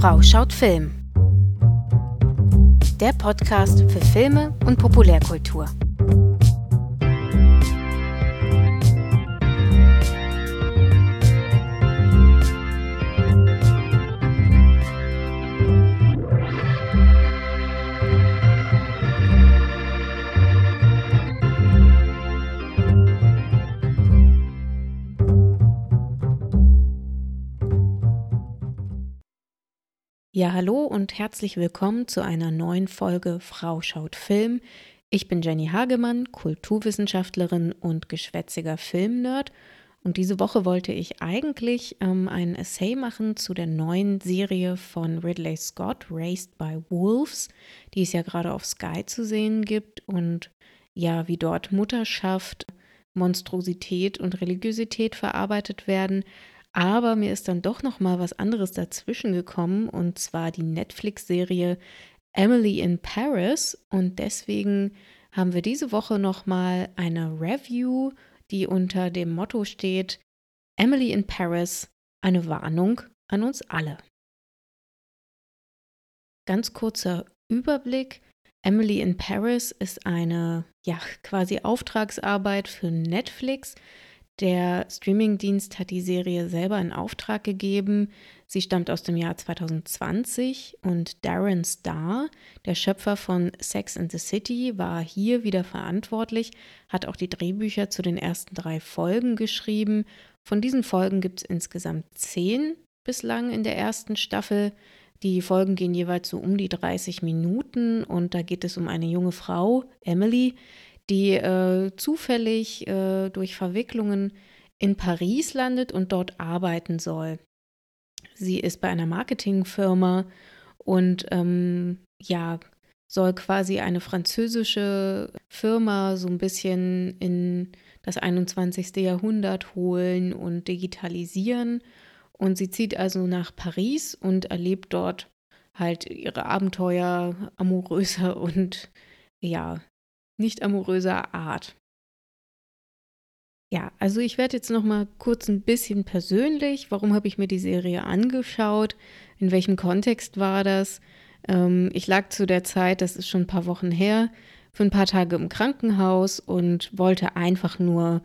Frau schaut Film. Der Podcast für Filme und Populärkultur. Ja, hallo und herzlich willkommen zu einer neuen Folge Frau schaut Film. Ich bin Jenny Hagemann, Kulturwissenschaftlerin und geschwätziger Filmnerd. Und diese Woche wollte ich eigentlich ähm, einen Essay machen zu der neuen Serie von Ridley Scott, Raised by Wolves, die es ja gerade auf Sky zu sehen gibt. Und ja, wie dort Mutterschaft, Monstrosität und Religiosität verarbeitet werden. Aber mir ist dann doch noch mal was anderes dazwischen gekommen und zwar die Netflix-Serie Emily in Paris und deswegen haben wir diese Woche noch mal eine Review, die unter dem Motto steht Emily in Paris, eine Warnung an uns alle. Ganz kurzer Überblick. Emily in Paris ist eine ja quasi Auftragsarbeit für Netflix der Streamingdienst hat die Serie selber in Auftrag gegeben. Sie stammt aus dem Jahr 2020 und Darren Star, der Schöpfer von Sex and the City, war hier wieder verantwortlich, hat auch die Drehbücher zu den ersten drei Folgen geschrieben. Von diesen Folgen gibt es insgesamt zehn bislang in der ersten Staffel. Die Folgen gehen jeweils so um die 30 Minuten und da geht es um eine junge Frau, Emily, die äh, zufällig äh, durch Verwicklungen in Paris landet und dort arbeiten soll. Sie ist bei einer Marketingfirma und ähm, ja, soll quasi eine französische Firma so ein bisschen in das 21. Jahrhundert holen und digitalisieren. Und sie zieht also nach Paris und erlebt dort halt ihre Abenteuer amoröser und ja, nicht amoröser Art. Ja, also ich werde jetzt noch mal kurz ein bisschen persönlich. Warum habe ich mir die Serie angeschaut? In welchem Kontext war das? Ähm, ich lag zu der Zeit, das ist schon ein paar Wochen her, für ein paar Tage im Krankenhaus und wollte einfach nur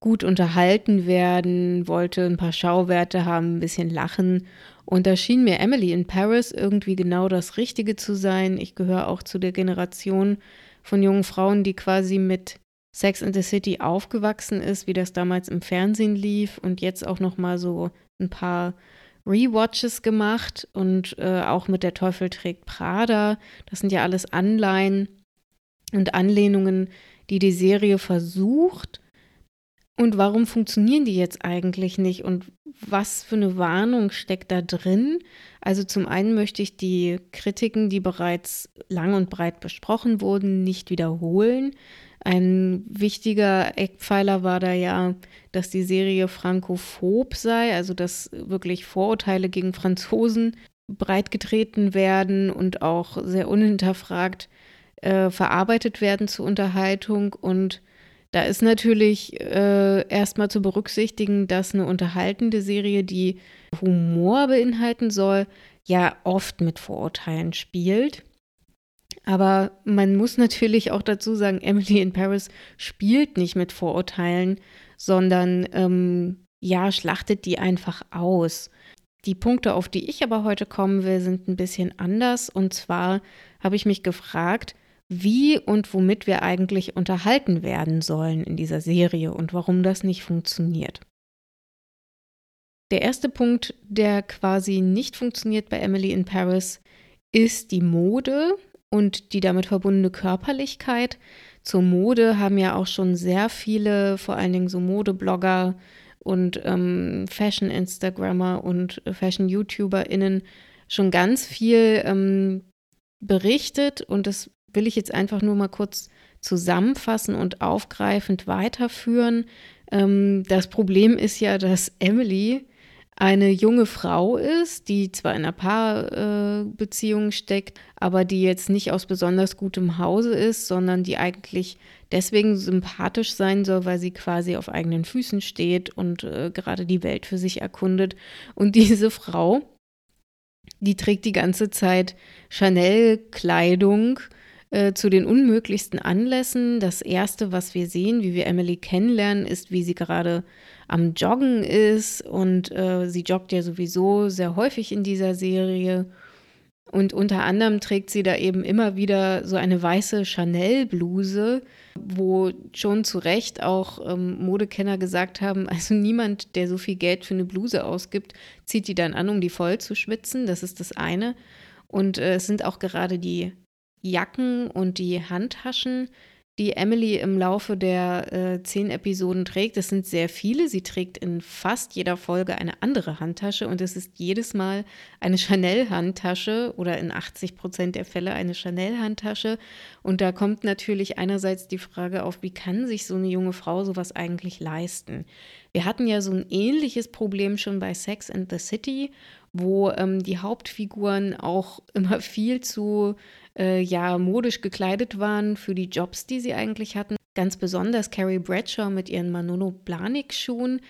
gut unterhalten werden, wollte ein paar Schauwerte haben, ein bisschen lachen. Und da schien mir Emily in Paris irgendwie genau das Richtige zu sein. Ich gehöre auch zu der Generation, von jungen Frauen, die quasi mit Sex in the City aufgewachsen ist, wie das damals im Fernsehen lief und jetzt auch noch mal so ein paar Rewatches gemacht und äh, auch mit Der Teufel trägt Prada. Das sind ja alles Anleihen und Anlehnungen, die die Serie versucht. Und warum funktionieren die jetzt eigentlich nicht und was für eine Warnung steckt da drin? Also zum einen möchte ich die Kritiken, die bereits lang und breit besprochen wurden, nicht wiederholen. Ein wichtiger Eckpfeiler war da ja, dass die Serie frankophob sei, also dass wirklich Vorurteile gegen Franzosen breitgetreten werden und auch sehr unhinterfragt äh, verarbeitet werden zur Unterhaltung und da ist natürlich äh, erstmal zu berücksichtigen, dass eine unterhaltende Serie, die Humor beinhalten soll, ja oft mit Vorurteilen spielt. Aber man muss natürlich auch dazu sagen, Emily in Paris spielt nicht mit Vorurteilen, sondern ähm, ja, schlachtet die einfach aus. Die Punkte, auf die ich aber heute kommen will, sind ein bisschen anders. Und zwar habe ich mich gefragt, wie und womit wir eigentlich unterhalten werden sollen in dieser Serie und warum das nicht funktioniert. Der erste Punkt, der quasi nicht funktioniert bei Emily in Paris, ist die Mode und die damit verbundene Körperlichkeit. Zur Mode haben ja auch schon sehr viele, vor allen Dingen so Modeblogger und ähm, Fashion-Instagrammer und Fashion-YouTuberInnen schon ganz viel ähm, berichtet und das will ich jetzt einfach nur mal kurz zusammenfassen und aufgreifend weiterführen. Ähm, das Problem ist ja, dass Emily eine junge Frau ist, die zwar in einer Paarbeziehung steckt, aber die jetzt nicht aus besonders gutem Hause ist, sondern die eigentlich deswegen sympathisch sein soll, weil sie quasi auf eigenen Füßen steht und äh, gerade die Welt für sich erkundet. Und diese Frau Die trägt die ganze Zeit Chanel-Kleidung äh, zu den unmöglichsten Anlässen. Das erste, was wir sehen, wie wir Emily kennenlernen, ist, wie sie gerade am Joggen ist. Und äh, sie joggt ja sowieso sehr häufig in dieser Serie. Und unter anderem trägt sie da eben immer wieder so eine weiße Chanel-Bluse, wo schon zu Recht auch ähm, Modekenner gesagt haben, also niemand, der so viel Geld für eine Bluse ausgibt, zieht die dann an, um die voll zu schwitzen. Das ist das eine. Und äh, es sind auch gerade die Jacken und die Handtaschen, die Emily im Laufe der äh, zehn Episoden trägt. Das sind sehr viele. Sie trägt in fast jeder Folge eine andere Handtasche und es ist jedes Mal eine Chanel-Handtasche oder in 80 Prozent der Fälle eine Chanel-Handtasche. Und da kommt natürlich einerseits die Frage auf, wie kann sich so eine junge Frau sowas eigentlich leisten? Wir hatten ja so ein ähnliches Problem schon bei Sex and the City, wo ähm, die Hauptfiguren auch immer viel zu äh, ja modisch gekleidet waren für die Jobs, die sie eigentlich hatten. Ganz besonders Carrie Bradshaw mit ihren Manolo Blahnik-Schuhen.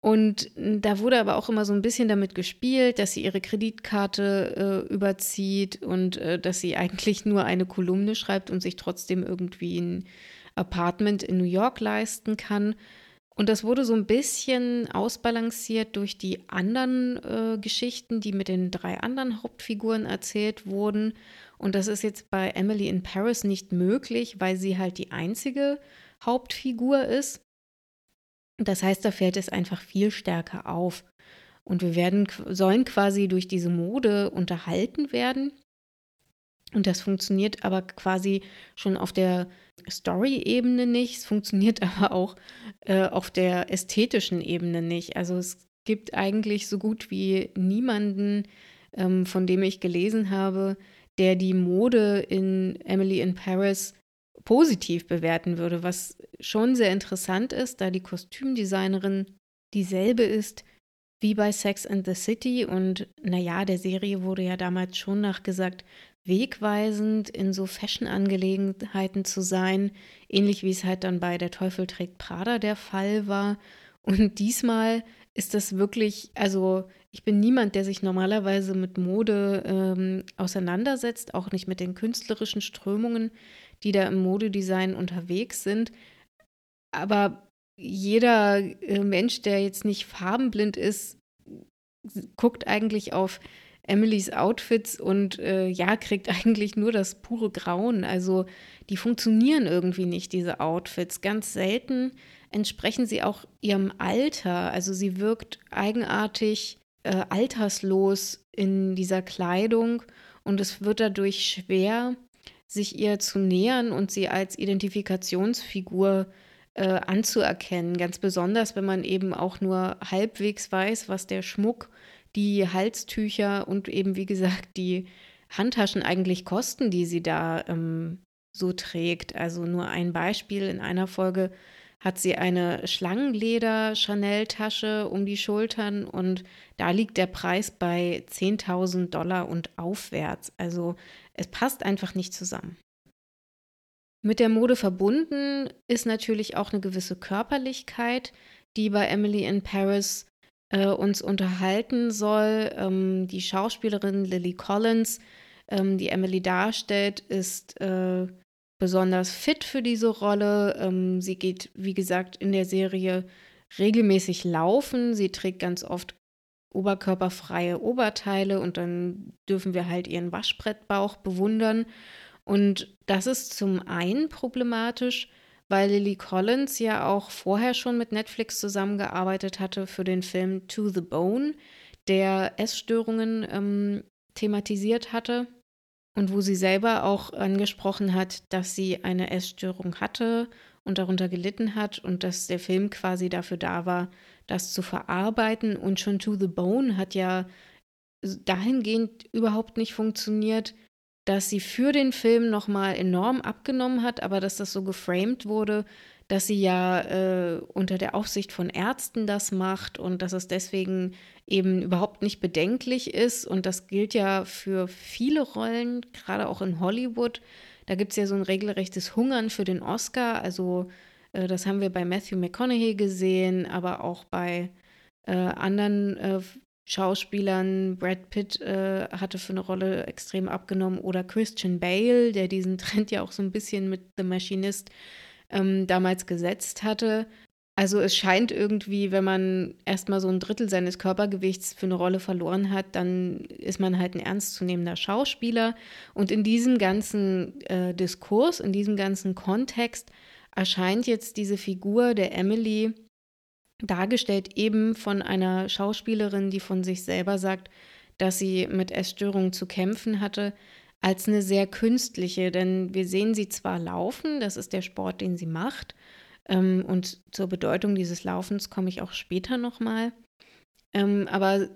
Und da wurde aber auch immer so ein bisschen damit gespielt, dass sie ihre Kreditkarte äh, überzieht und äh, dass sie eigentlich nur eine Kolumne schreibt und sich trotzdem irgendwie ein Apartment in New York leisten kann. Und das wurde so ein bisschen ausbalanciert durch die anderen äh, Geschichten, die mit den drei anderen Hauptfiguren erzählt wurden. Und das ist jetzt bei Emily in Paris nicht möglich, weil sie halt die einzige Hauptfigur ist. Das heißt, da fällt es einfach viel stärker auf. Und wir werden, sollen quasi durch diese Mode unterhalten werden. Und das funktioniert aber quasi schon auf der Story-Ebene nicht. Es funktioniert aber auch äh, auf der ästhetischen Ebene nicht. Also es gibt eigentlich so gut wie niemanden, ähm, von dem ich gelesen habe, der die Mode in Emily in Paris positiv bewerten würde, was schon sehr interessant ist, da die Kostümdesignerin dieselbe ist wie bei Sex and the City und naja, der Serie wurde ja damals schon nachgesagt, wegweisend in so Fashion-Angelegenheiten zu sein, ähnlich wie es halt dann bei Der Teufel trägt Prada der Fall war. Und diesmal ist das wirklich, also ich bin niemand, der sich normalerweise mit Mode ähm, auseinandersetzt, auch nicht mit den künstlerischen Strömungen, die da im Modedesign unterwegs sind. Aber jeder äh, Mensch, der jetzt nicht farbenblind ist, guckt eigentlich auf Emilys Outfits und äh, ja, kriegt eigentlich nur das pure Grauen. Also die funktionieren irgendwie nicht, diese Outfits. Ganz selten entsprechen sie auch ihrem Alter. Also sie wirkt eigenartig äh, alterslos in dieser Kleidung und es wird dadurch schwer, sich ihr zu nähern und sie als Identifikationsfigur äh, anzuerkennen. Ganz besonders, wenn man eben auch nur halbwegs weiß, was der Schmuck, die Halstücher und eben, wie gesagt, die Handtaschen eigentlich kosten, die sie da ähm, so trägt. Also nur ein Beispiel in einer Folge hat sie eine Schlangenleder-Chanel-Tasche um die Schultern und da liegt der Preis bei 10.000 Dollar und aufwärts. Also es passt einfach nicht zusammen. Mit der Mode verbunden ist natürlich auch eine gewisse Körperlichkeit, die bei Emily in Paris äh, uns unterhalten soll. Ähm, die Schauspielerin Lily Collins, ähm, die Emily darstellt, ist äh, besonders fit für diese Rolle. Ähm, sie geht, wie gesagt, in der Serie regelmäßig laufen. Sie trägt ganz oft oberkörperfreie Oberteile und dann dürfen wir halt ihren Waschbrettbauch bewundern. Und das ist zum einen problematisch, weil Lily Collins ja auch vorher schon mit Netflix zusammengearbeitet hatte für den Film To the Bone, der Essstörungen ähm, thematisiert hatte und wo sie selber auch angesprochen hat, dass sie eine Essstörung hatte und darunter gelitten hat und dass der Film quasi dafür da war, das zu verarbeiten. Und schon To the Bone hat ja dahingehend überhaupt nicht funktioniert, dass sie für den Film nochmal enorm abgenommen hat, aber dass das so geframed wurde, dass sie ja äh, unter der Aufsicht von Ärzten das macht und dass es deswegen eben überhaupt nicht bedenklich ist. Und das gilt ja für viele Rollen, gerade auch in Hollywood. Da gibt es ja so ein regelrechtes Hungern für den Oscar. Also äh, das haben wir bei Matthew McConaughey gesehen, aber auch bei äh, anderen äh, Schauspielern. Brad Pitt äh, hatte für eine Rolle extrem abgenommen oder Christian Bale, der diesen Trend ja auch so ein bisschen mit The Machinist ähm, damals gesetzt hatte. Also es scheint irgendwie, wenn man erstmal so ein Drittel seines Körpergewichts für eine Rolle verloren hat, dann ist man halt ein ernstzunehmender Schauspieler. Und in diesem ganzen äh, Diskurs, in diesem ganzen Kontext erscheint jetzt diese Figur der Emily dargestellt eben von einer Schauspielerin, die von sich selber sagt, dass sie mit Essstörungen zu kämpfen hatte, als eine sehr künstliche. Denn wir sehen sie zwar laufen, das ist der Sport, den sie macht, ähm, und zur Bedeutung dieses Laufens komme ich auch später nochmal. Ähm, aber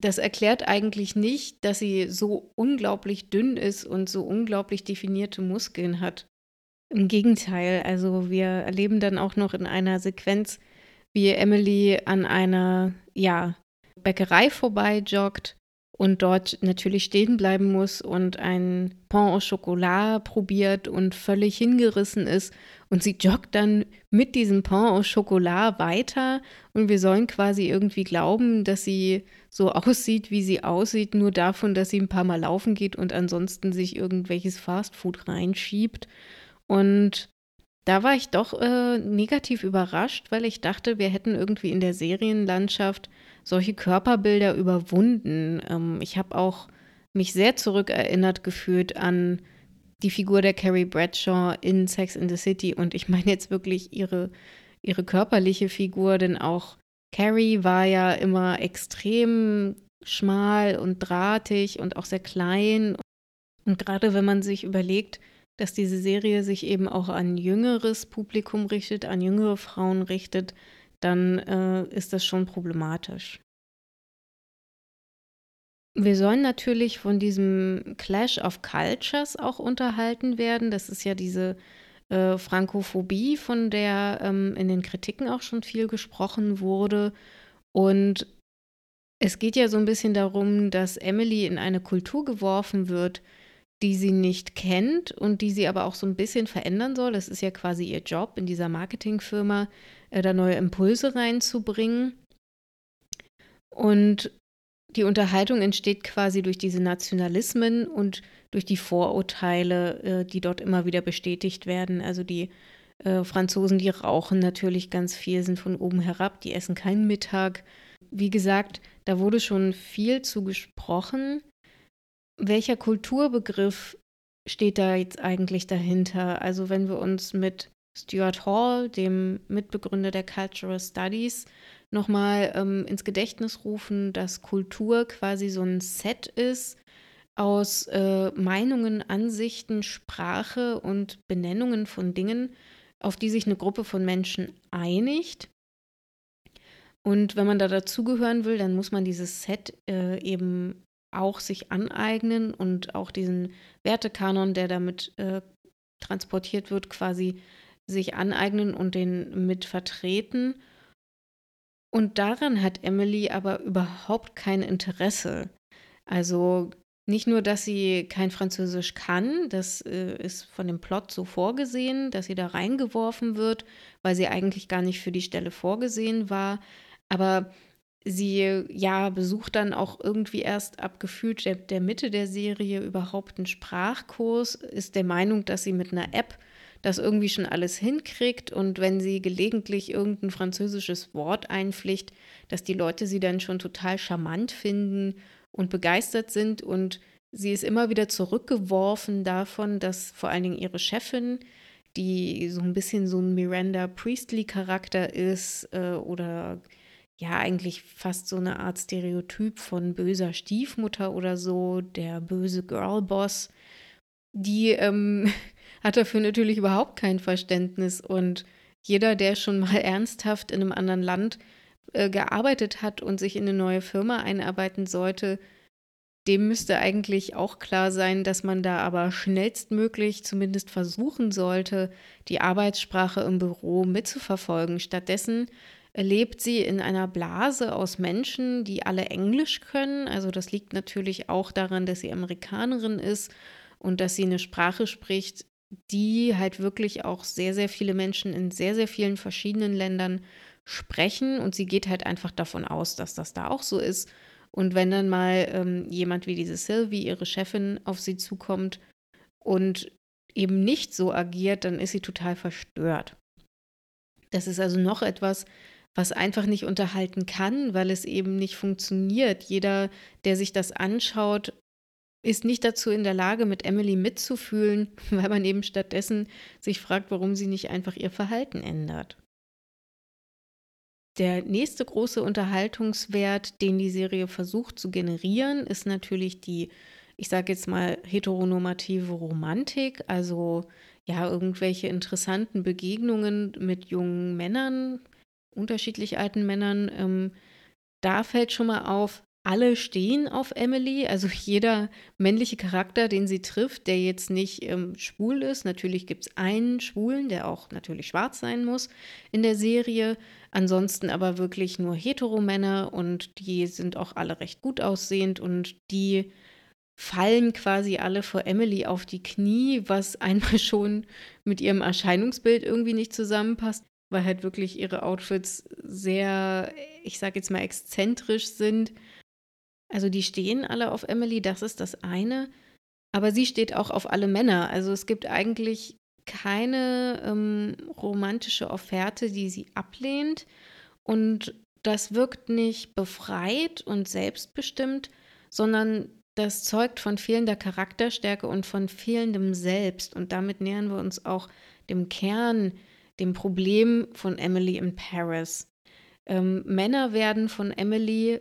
das erklärt eigentlich nicht, dass sie so unglaublich dünn ist und so unglaublich definierte Muskeln hat. Im Gegenteil, also wir erleben dann auch noch in einer Sequenz, wie Emily an einer ja, Bäckerei vorbei joggt und dort natürlich stehen bleiben muss und ein Pain au Chocolat probiert und völlig hingerissen ist. Und sie joggt dann mit diesem Pain au Chocolat weiter und wir sollen quasi irgendwie glauben, dass sie so aussieht, wie sie aussieht, nur davon, dass sie ein paar Mal laufen geht und ansonsten sich irgendwelches Fastfood reinschiebt. Und da war ich doch äh, negativ überrascht, weil ich dachte, wir hätten irgendwie in der Serienlandschaft solche Körperbilder überwunden. Ähm, ich habe auch mich sehr zurückerinnert gefühlt an die Figur der Carrie Bradshaw in Sex in the City und ich meine jetzt wirklich ihre, ihre körperliche Figur, denn auch Carrie war ja immer extrem schmal und drahtig und auch sehr klein. Und gerade wenn man sich überlegt, dass diese Serie sich eben auch an jüngeres Publikum richtet, an jüngere Frauen richtet, dann äh, ist das schon problematisch. Wir sollen natürlich von diesem Clash of Cultures auch unterhalten werden. Das ist ja diese äh, Frankophobie, von der ähm, in den Kritiken auch schon viel gesprochen wurde. Und es geht ja so ein bisschen darum, dass Emily in eine Kultur geworfen wird, die sie nicht kennt und die sie aber auch so ein bisschen verändern soll. Das ist ja quasi ihr Job in dieser Marketingfirma, äh, da neue Impulse reinzubringen. Und die Unterhaltung entsteht quasi durch diese Nationalismen und durch die Vorurteile, äh, die dort immer wieder bestätigt werden. Also die äh, Franzosen, die rauchen natürlich ganz viel, sind von oben herab, die essen keinen Mittag. Wie gesagt, da wurde schon viel zu gesprochen welcher Kulturbegriff steht da jetzt eigentlich dahinter? Also wenn wir uns mit Stuart Hall, dem Mitbegründer der Cultural Studies, nochmal ähm, ins Gedächtnis rufen, dass Kultur quasi so ein Set ist aus äh, Meinungen, Ansichten, Sprache und Benennungen von Dingen, auf die sich eine Gruppe von Menschen einigt. Und wenn man da dazugehören will, dann muss man dieses Set äh, eben auch sich aneignen und auch diesen Wertekanon, der damit äh, transportiert wird, quasi sich aneignen und den mit vertreten. Und daran hat Emily aber überhaupt kein Interesse. Also nicht nur, dass sie kein Französisch kann, das äh, ist von dem Plot so vorgesehen, dass sie da reingeworfen wird, weil sie eigentlich gar nicht für die Stelle vorgesehen war, aber Sie ja besucht dann auch irgendwie erst ab gefühlt der, der Mitte der Serie überhaupt einen Sprachkurs, ist der Meinung, dass sie mit einer App das irgendwie schon alles hinkriegt und wenn sie gelegentlich irgendein französisches Wort einpflicht, dass die Leute sie dann schon total charmant finden und begeistert sind und sie ist immer wieder zurückgeworfen davon, dass vor allen Dingen ihre Chefin, die so ein bisschen so ein Miranda Priestley-Charakter ist äh, oder ja eigentlich fast so eine Art Stereotyp von böser Stiefmutter oder so, der böse Girlboss, die ähm, hat dafür natürlich überhaupt kein Verständnis und jeder, der schon mal ernsthaft in einem anderen Land äh, gearbeitet hat und sich in eine neue Firma einarbeiten sollte, dem müsste eigentlich auch klar sein, dass man da aber schnellstmöglich zumindest versuchen sollte, die Arbeitssprache im Büro mitzuverfolgen. Stattdessen lebt sie in einer Blase aus Menschen, die alle Englisch können. Also das liegt natürlich auch daran, dass sie Amerikanerin ist und dass sie eine Sprache spricht, die halt wirklich auch sehr, sehr viele Menschen in sehr, sehr vielen verschiedenen Ländern sprechen. Und sie geht halt einfach davon aus, dass das da auch so ist. Und wenn dann mal ähm, jemand wie diese Sylvie, ihre Chefin, auf sie zukommt und eben nicht so agiert, dann ist sie total verstört. Das ist also noch etwas, was einfach nicht unterhalten kann, weil es eben nicht funktioniert. Jeder, der sich das anschaut, ist nicht dazu in der Lage, mit Emily mitzufühlen, weil man eben stattdessen sich fragt, warum sie nicht einfach ihr Verhalten ändert. Der nächste große Unterhaltungswert, den die Serie versucht zu generieren, ist natürlich die, ich sage jetzt mal, heteronormative Romantik, also ja, irgendwelche interessanten Begegnungen mit jungen Männern, unterschiedlich alten Männern. Ähm, da fällt schon mal auf, alle stehen auf Emily, also jeder männliche Charakter, den sie trifft, der jetzt nicht ähm, schwul ist. Natürlich gibt es einen Schwulen, der auch natürlich schwarz sein muss in der Serie. Ansonsten aber wirklich nur Heteromänner und die sind auch alle recht gut aussehend und die fallen quasi alle vor Emily auf die Knie, was einmal schon mit ihrem Erscheinungsbild irgendwie nicht zusammenpasst, weil halt wirklich ihre Outfits sehr, ich sag jetzt mal, exzentrisch sind also die stehen alle auf Emily, das ist das eine. Aber sie steht auch auf alle Männer. Also es gibt eigentlich keine ähm, romantische Offerte, die sie ablehnt. Und das wirkt nicht befreit und selbstbestimmt, sondern das zeugt von fehlender Charakterstärke und von fehlendem Selbst. Und damit nähern wir uns auch dem Kern, dem Problem von Emily in Paris. Ähm, Männer werden von Emily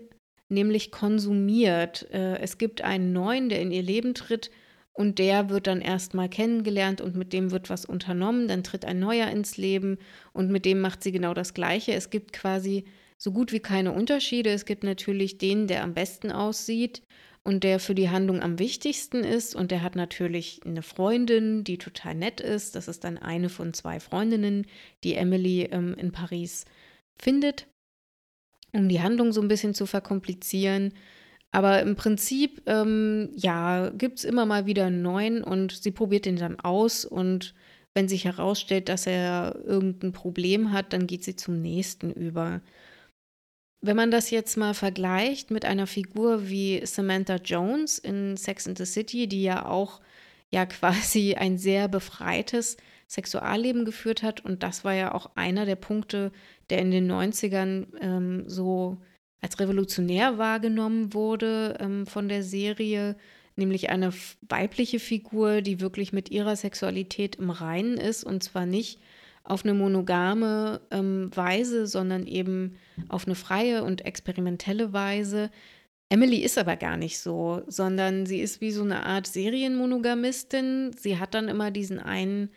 nämlich konsumiert. Äh, es gibt einen neuen, der in ihr Leben tritt und der wird dann erstmal kennengelernt und mit dem wird was unternommen. Dann tritt ein neuer ins Leben und mit dem macht sie genau das Gleiche. Es gibt quasi so gut wie keine Unterschiede. Es gibt natürlich den, der am besten aussieht und der für die Handlung am wichtigsten ist. Und der hat natürlich eine Freundin, die total nett ist. Das ist dann eine von zwei Freundinnen, die Emily ähm, in Paris findet um die Handlung so ein bisschen zu verkomplizieren. Aber im Prinzip, ähm, ja, gibt es immer mal wieder einen neuen und sie probiert den dann aus und wenn sich herausstellt, dass er irgendein Problem hat, dann geht sie zum nächsten über. Wenn man das jetzt mal vergleicht mit einer Figur wie Samantha Jones in Sex and the City, die ja auch ja quasi ein sehr befreites Sexualleben geführt hat. Und das war ja auch einer der Punkte, der in den 90ern ähm, so als revolutionär wahrgenommen wurde ähm, von der Serie, nämlich eine weibliche Figur, die wirklich mit ihrer Sexualität im Reinen ist und zwar nicht auf eine monogame ähm, Weise, sondern eben auf eine freie und experimentelle Weise. Emily ist aber gar nicht so, sondern sie ist wie so eine Art Serienmonogamistin. Sie hat dann immer diesen einen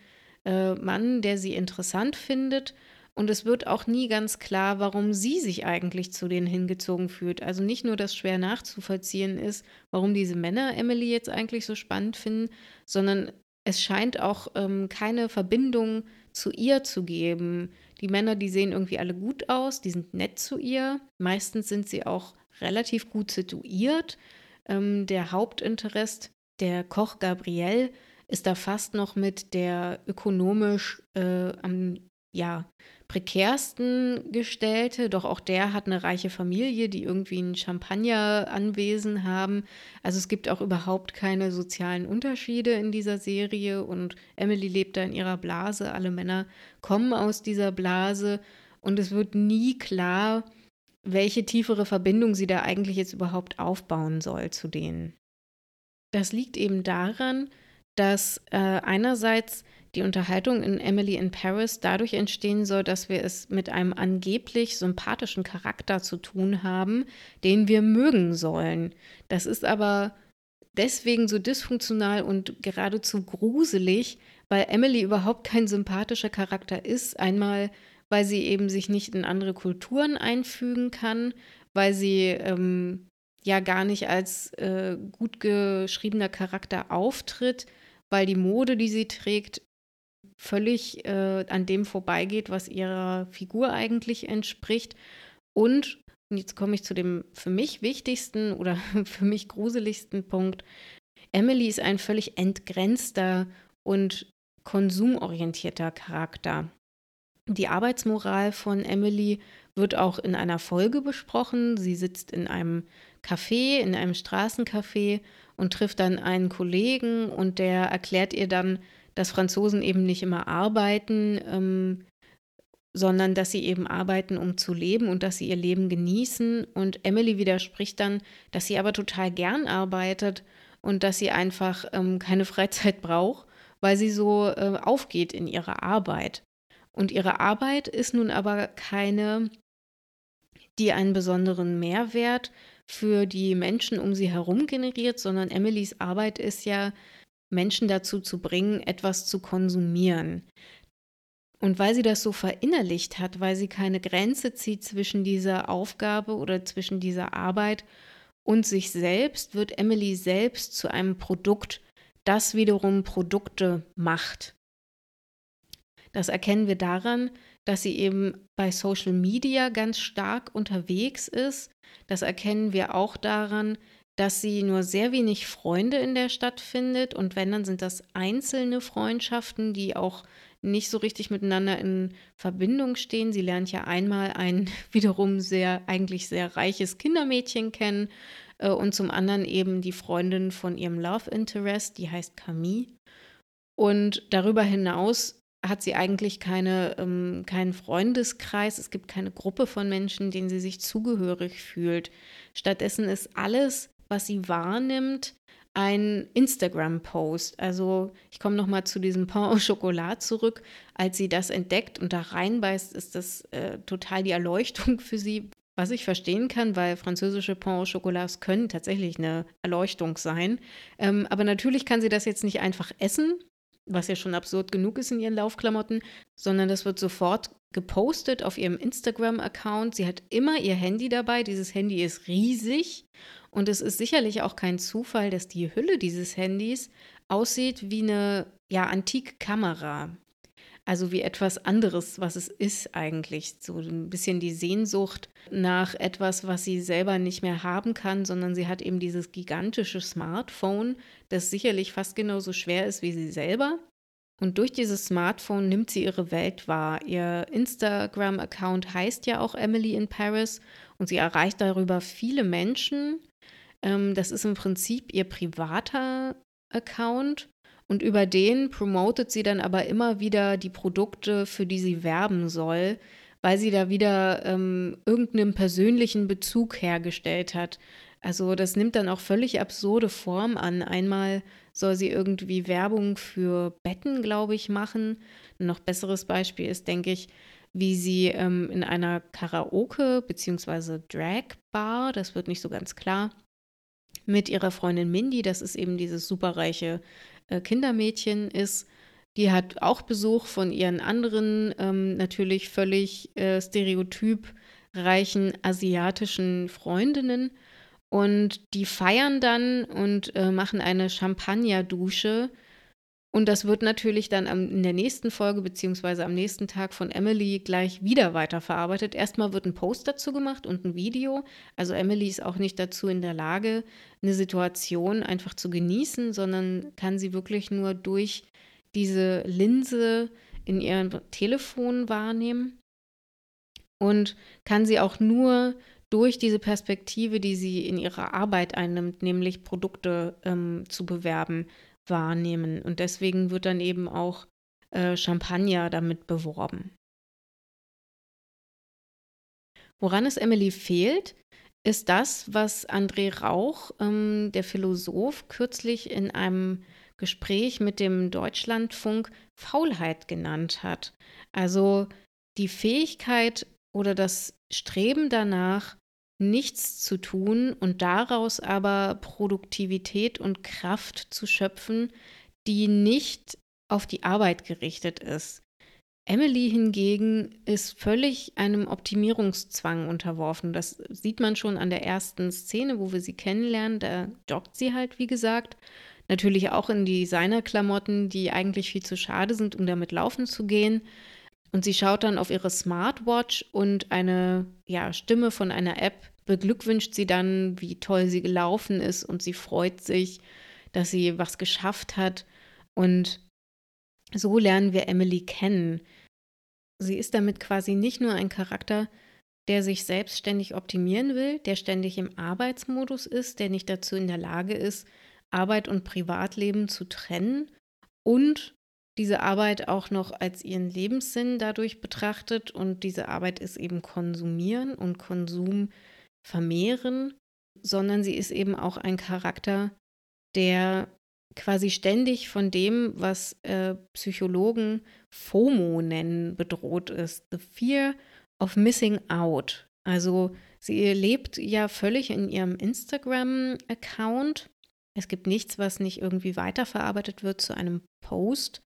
äh, Mann, der sie interessant findet. Und es wird auch nie ganz klar, warum sie sich eigentlich zu denen hingezogen fühlt. Also nicht nur, dass schwer nachzuvollziehen ist, warum diese Männer Emily jetzt eigentlich so spannend finden, sondern es scheint auch ähm, keine Verbindung zu ihr zu geben. Die Männer, die sehen irgendwie alle gut aus, die sind nett zu ihr. Meistens sind sie auch relativ gut situiert. Ähm, der Hauptinteresse, der Koch Gabriel, ist da fast noch mit der ökonomisch äh, am ja, prekärsten Gestellte, doch auch der hat eine reiche Familie, die irgendwie ein Champagner-Anwesen haben. Also es gibt auch überhaupt keine sozialen Unterschiede in dieser Serie und Emily lebt da in ihrer Blase, alle Männer kommen aus dieser Blase und es wird nie klar, welche tiefere Verbindung sie da eigentlich jetzt überhaupt aufbauen soll zu denen. Das liegt eben daran, dass äh, einerseits die Unterhaltung in Emily in Paris dadurch entstehen soll, dass wir es mit einem angeblich sympathischen Charakter zu tun haben, den wir mögen sollen. Das ist aber deswegen so dysfunktional und geradezu gruselig, weil Emily überhaupt kein sympathischer Charakter ist. Einmal, weil sie eben sich nicht in andere Kulturen einfügen kann, weil sie ähm, ja gar nicht als äh, gut geschriebener Charakter auftritt, weil die Mode, die sie trägt, völlig äh, an dem vorbeigeht, was ihrer Figur eigentlich entspricht. Und, und jetzt komme ich zu dem für mich wichtigsten oder für mich gruseligsten Punkt. Emily ist ein völlig entgrenzter und konsumorientierter Charakter. Die Arbeitsmoral von Emily wird auch in einer Folge besprochen. Sie sitzt in einem Café, in einem Straßencafé und trifft dann einen Kollegen und der erklärt ihr dann, dass Franzosen eben nicht immer arbeiten, ähm, sondern dass sie eben arbeiten, um zu leben und dass sie ihr Leben genießen. Und Emily widerspricht dann, dass sie aber total gern arbeitet und dass sie einfach ähm, keine Freizeit braucht, weil sie so äh, aufgeht in ihrer Arbeit. Und ihre Arbeit ist nun aber keine, die einen besonderen Mehrwert für die Menschen um sie herum generiert, sondern Emilys Arbeit ist ja, Menschen dazu zu bringen, etwas zu konsumieren. Und weil sie das so verinnerlicht hat, weil sie keine Grenze zieht zwischen dieser Aufgabe oder zwischen dieser Arbeit und sich selbst, wird Emily selbst zu einem Produkt, das wiederum Produkte macht. Das erkennen wir daran, dass sie eben bei Social Media ganz stark unterwegs ist. Das erkennen wir auch daran, dass sie nur sehr wenig Freunde in der Stadt findet und wenn, dann sind das einzelne Freundschaften, die auch nicht so richtig miteinander in Verbindung stehen. Sie lernt ja einmal ein wiederum sehr, eigentlich sehr reiches Kindermädchen kennen äh, und zum anderen eben die Freundin von ihrem Love Interest, die heißt Camille. Und darüber hinaus hat sie eigentlich keine, ähm, keinen Freundeskreis, es gibt keine Gruppe von Menschen, denen sie sich zugehörig fühlt. Stattdessen ist alles, was sie wahrnimmt, ein Instagram-Post. Also ich komme nochmal zu diesem Pain au Chocolat zurück. Als sie das entdeckt und da reinbeißt, ist das äh, total die Erleuchtung für sie. Was ich verstehen kann, weil französische Pain au Chocolats können tatsächlich eine Erleuchtung sein. Ähm, aber natürlich kann sie das jetzt nicht einfach essen, was ja schon absurd genug ist in ihren Laufklamotten, sondern das wird sofort gepostet auf ihrem Instagram-Account. Sie hat immer ihr Handy dabei. Dieses Handy ist riesig und es ist sicherlich auch kein Zufall, dass die Hülle dieses Handys aussieht wie eine ja, antike Kamera. Also wie etwas anderes, was es ist eigentlich. So ein bisschen die Sehnsucht nach etwas, was sie selber nicht mehr haben kann, sondern sie hat eben dieses gigantische Smartphone, das sicherlich fast genauso schwer ist wie sie selber. Und durch dieses Smartphone nimmt sie ihre Welt wahr. Ihr Instagram-Account heißt ja auch Emily in Paris und sie erreicht darüber viele Menschen ähm, das ist im Prinzip ihr privater Account und über den promotet sie dann aber immer wieder die Produkte, für die sie werben soll, weil sie da wieder ähm, irgendeinen persönlichen Bezug hergestellt hat. Also das nimmt dann auch völlig absurde Form an. Einmal soll sie irgendwie Werbung für Betten, glaube ich, machen. Ein noch besseres Beispiel ist, denke ich, wie sie ähm, in einer Karaoke- bzw. Drag-Bar, das wird nicht so ganz klar, mit ihrer Freundin Mindy, das ist eben dieses superreiche äh, Kindermädchen ist. Die hat auch Besuch von ihren anderen, ähm, natürlich völlig äh, stereotypreichen asiatischen Freundinnen. Und die feiern dann und äh, machen eine Champagnerdusche und das wird natürlich dann in der nächsten Folge beziehungsweise am nächsten Tag von Emily gleich wieder weiterverarbeitet. Erstmal wird ein Post dazu gemacht und ein Video. Also Emily ist auch nicht dazu in der Lage, eine Situation einfach zu genießen, sondern kann sie wirklich nur durch diese Linse in ihrem Telefon wahrnehmen und kann sie auch nur durch diese Perspektive, die sie in ihrer Arbeit einnimmt, nämlich Produkte ähm, zu bewerben, wahrnehmen. Und deswegen wird dann eben auch äh, Champagner damit beworben. Woran es Emily fehlt, ist das, was André Rauch, ähm, der Philosoph, kürzlich in einem Gespräch mit dem Deutschlandfunk Faulheit genannt hat. Also die Fähigkeit oder das Streben danach, nichts zu tun und daraus aber Produktivität und Kraft zu schöpfen, die nicht auf die Arbeit gerichtet ist. Emily hingegen ist völlig einem Optimierungszwang unterworfen. Das sieht man schon an der ersten Szene, wo wir sie kennenlernen. Da joggt sie halt, wie gesagt. Natürlich auch in Designerklamotten, die eigentlich viel zu schade sind, um damit laufen zu gehen. Und sie schaut dann auf ihre Smartwatch und eine ja, Stimme von einer App beglückwünscht sie dann, wie toll sie gelaufen ist und sie freut sich, dass sie was geschafft hat. Und so lernen wir Emily kennen. Sie ist damit quasi nicht nur ein Charakter, der sich selbstständig optimieren will, der ständig im Arbeitsmodus ist, der nicht dazu in der Lage ist, Arbeit und Privatleben zu trennen und diese Arbeit auch noch als ihren Lebenssinn dadurch betrachtet und diese Arbeit ist eben konsumieren und Konsum vermehren, sondern sie ist eben auch ein Charakter, der quasi ständig von dem, was äh, Psychologen FOMO nennen, bedroht ist. The Fear of Missing Out. Also sie lebt ja völlig in ihrem Instagram-Account. Es gibt nichts, was nicht irgendwie weiterverarbeitet wird zu einem Post.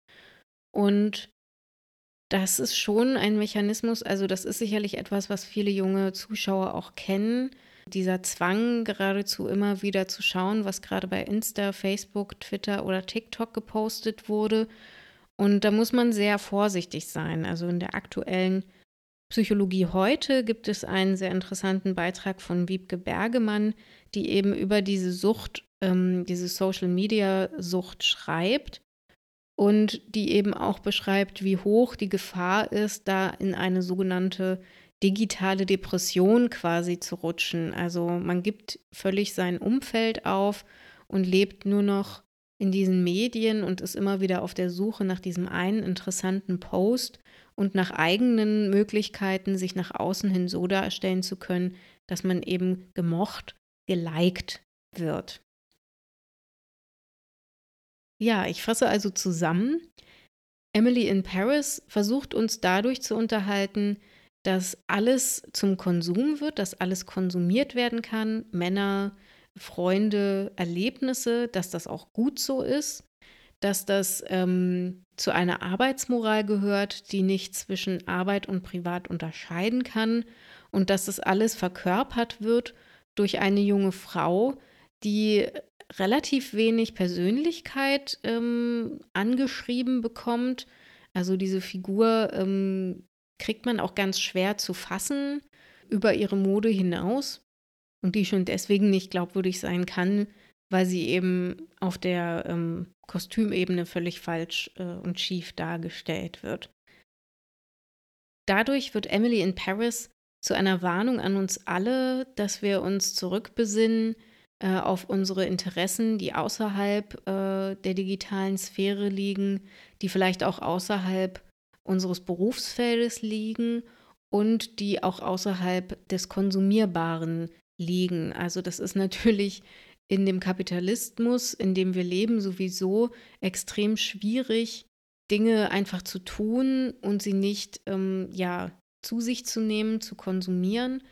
Und das ist schon ein Mechanismus, also das ist sicherlich etwas, was viele junge Zuschauer auch kennen. Dieser Zwang, geradezu immer wieder zu schauen, was gerade bei Insta, Facebook, Twitter oder TikTok gepostet wurde. Und da muss man sehr vorsichtig sein. Also in der aktuellen Psychologie heute gibt es einen sehr interessanten Beitrag von Wiebke Bergemann, die eben über diese Sucht, ähm, diese Social-Media-Sucht schreibt und die eben auch beschreibt, wie hoch die Gefahr ist, da in eine sogenannte digitale Depression quasi zu rutschen. Also man gibt völlig sein Umfeld auf und lebt nur noch in diesen Medien und ist immer wieder auf der Suche nach diesem einen interessanten Post und nach eigenen Möglichkeiten, sich nach außen hin so darstellen zu können, dass man eben gemocht, geliked wird. Ja, ich fasse also zusammen. Emily in Paris versucht uns dadurch zu unterhalten, dass alles zum Konsum wird, dass alles konsumiert werden kann, Männer, Freunde, Erlebnisse, dass das auch gut so ist, dass das ähm, zu einer Arbeitsmoral gehört, die nicht zwischen Arbeit und Privat unterscheiden kann und dass das alles verkörpert wird durch eine junge Frau, die relativ wenig Persönlichkeit ähm, angeschrieben bekommt. Also diese Figur ähm, kriegt man auch ganz schwer zu fassen über ihre Mode hinaus und die schon deswegen nicht glaubwürdig sein kann, weil sie eben auf der ähm, Kostümebene völlig falsch äh, und schief dargestellt wird. Dadurch wird Emily in Paris zu einer Warnung an uns alle, dass wir uns zurückbesinnen äh, auf unsere Interessen, die außerhalb äh, der digitalen Sphäre liegen, die vielleicht auch außerhalb unseres Berufsfeldes liegen und die auch außerhalb des Konsumierbaren liegen. Also das ist natürlich in dem Kapitalismus, in dem wir leben, sowieso extrem schwierig, Dinge einfach zu tun und sie nicht ähm, ja, zu sich zu nehmen, zu konsumieren.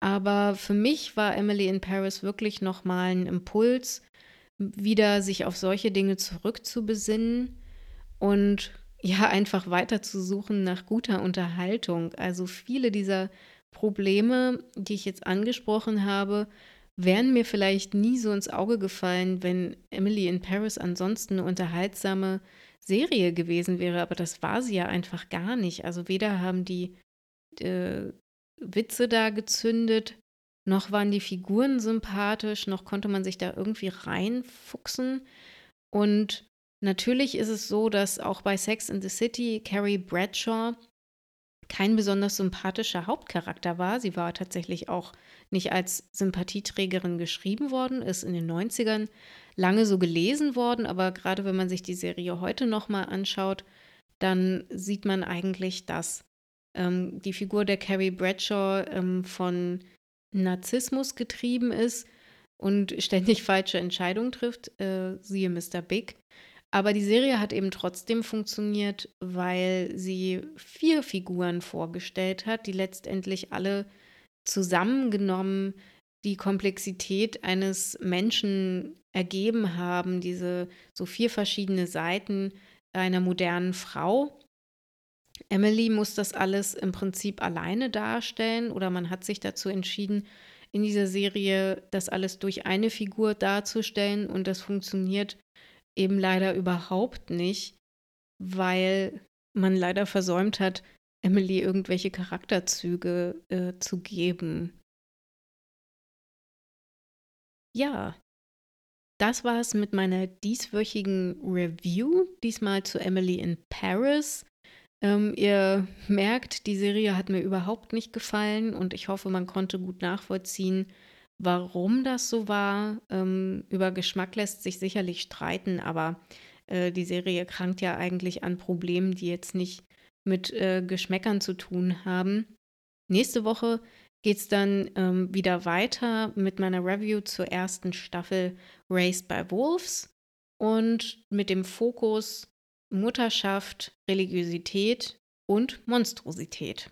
Aber für mich war Emily in Paris wirklich nochmal ein Impuls, wieder sich auf solche Dinge zurückzubesinnen und ja, einfach weiter zu suchen nach guter Unterhaltung. Also viele dieser Probleme, die ich jetzt angesprochen habe, wären mir vielleicht nie so ins Auge gefallen, wenn Emily in Paris ansonsten eine unterhaltsame Serie gewesen wäre. Aber das war sie ja einfach gar nicht. Also weder haben die äh, Witze da gezündet, noch waren die Figuren sympathisch, noch konnte man sich da irgendwie reinfuchsen. Und natürlich ist es so, dass auch bei Sex in the City Carrie Bradshaw kein besonders sympathischer Hauptcharakter war. Sie war tatsächlich auch nicht als Sympathieträgerin geschrieben worden, ist in den 90ern lange so gelesen worden, aber gerade wenn man sich die Serie heute nochmal anschaut, dann sieht man eigentlich, dass ähm, die Figur der Carrie Bradshaw ähm, von Narzissmus getrieben ist und ständig falsche Entscheidungen trifft, äh, siehe Mr. Big. Aber die Serie hat eben trotzdem funktioniert, weil sie vier Figuren vorgestellt hat, die letztendlich alle zusammengenommen die Komplexität eines Menschen ergeben haben, diese so vier verschiedene Seiten einer modernen Frau. Emily muss das alles im Prinzip alleine darstellen oder man hat sich dazu entschieden, in dieser Serie das alles durch eine Figur darzustellen und das funktioniert eben leider überhaupt nicht, weil man leider versäumt hat, Emily irgendwelche Charakterzüge äh, zu geben. Ja, das war es mit meiner dieswöchigen Review, diesmal zu Emily in Paris. Ähm, ihr merkt, die Serie hat mir überhaupt nicht gefallen und ich hoffe, man konnte gut nachvollziehen, warum das so war. Ähm, über Geschmack lässt sich sicherlich streiten, aber äh, die Serie krankt ja eigentlich an Problemen, die jetzt nicht mit äh, Geschmäckern zu tun haben. Nächste Woche geht es dann ähm, wieder weiter mit meiner Review zur ersten Staffel Raised by Wolves und mit dem Fokus Mutterschaft, Religiosität und Monstrosität.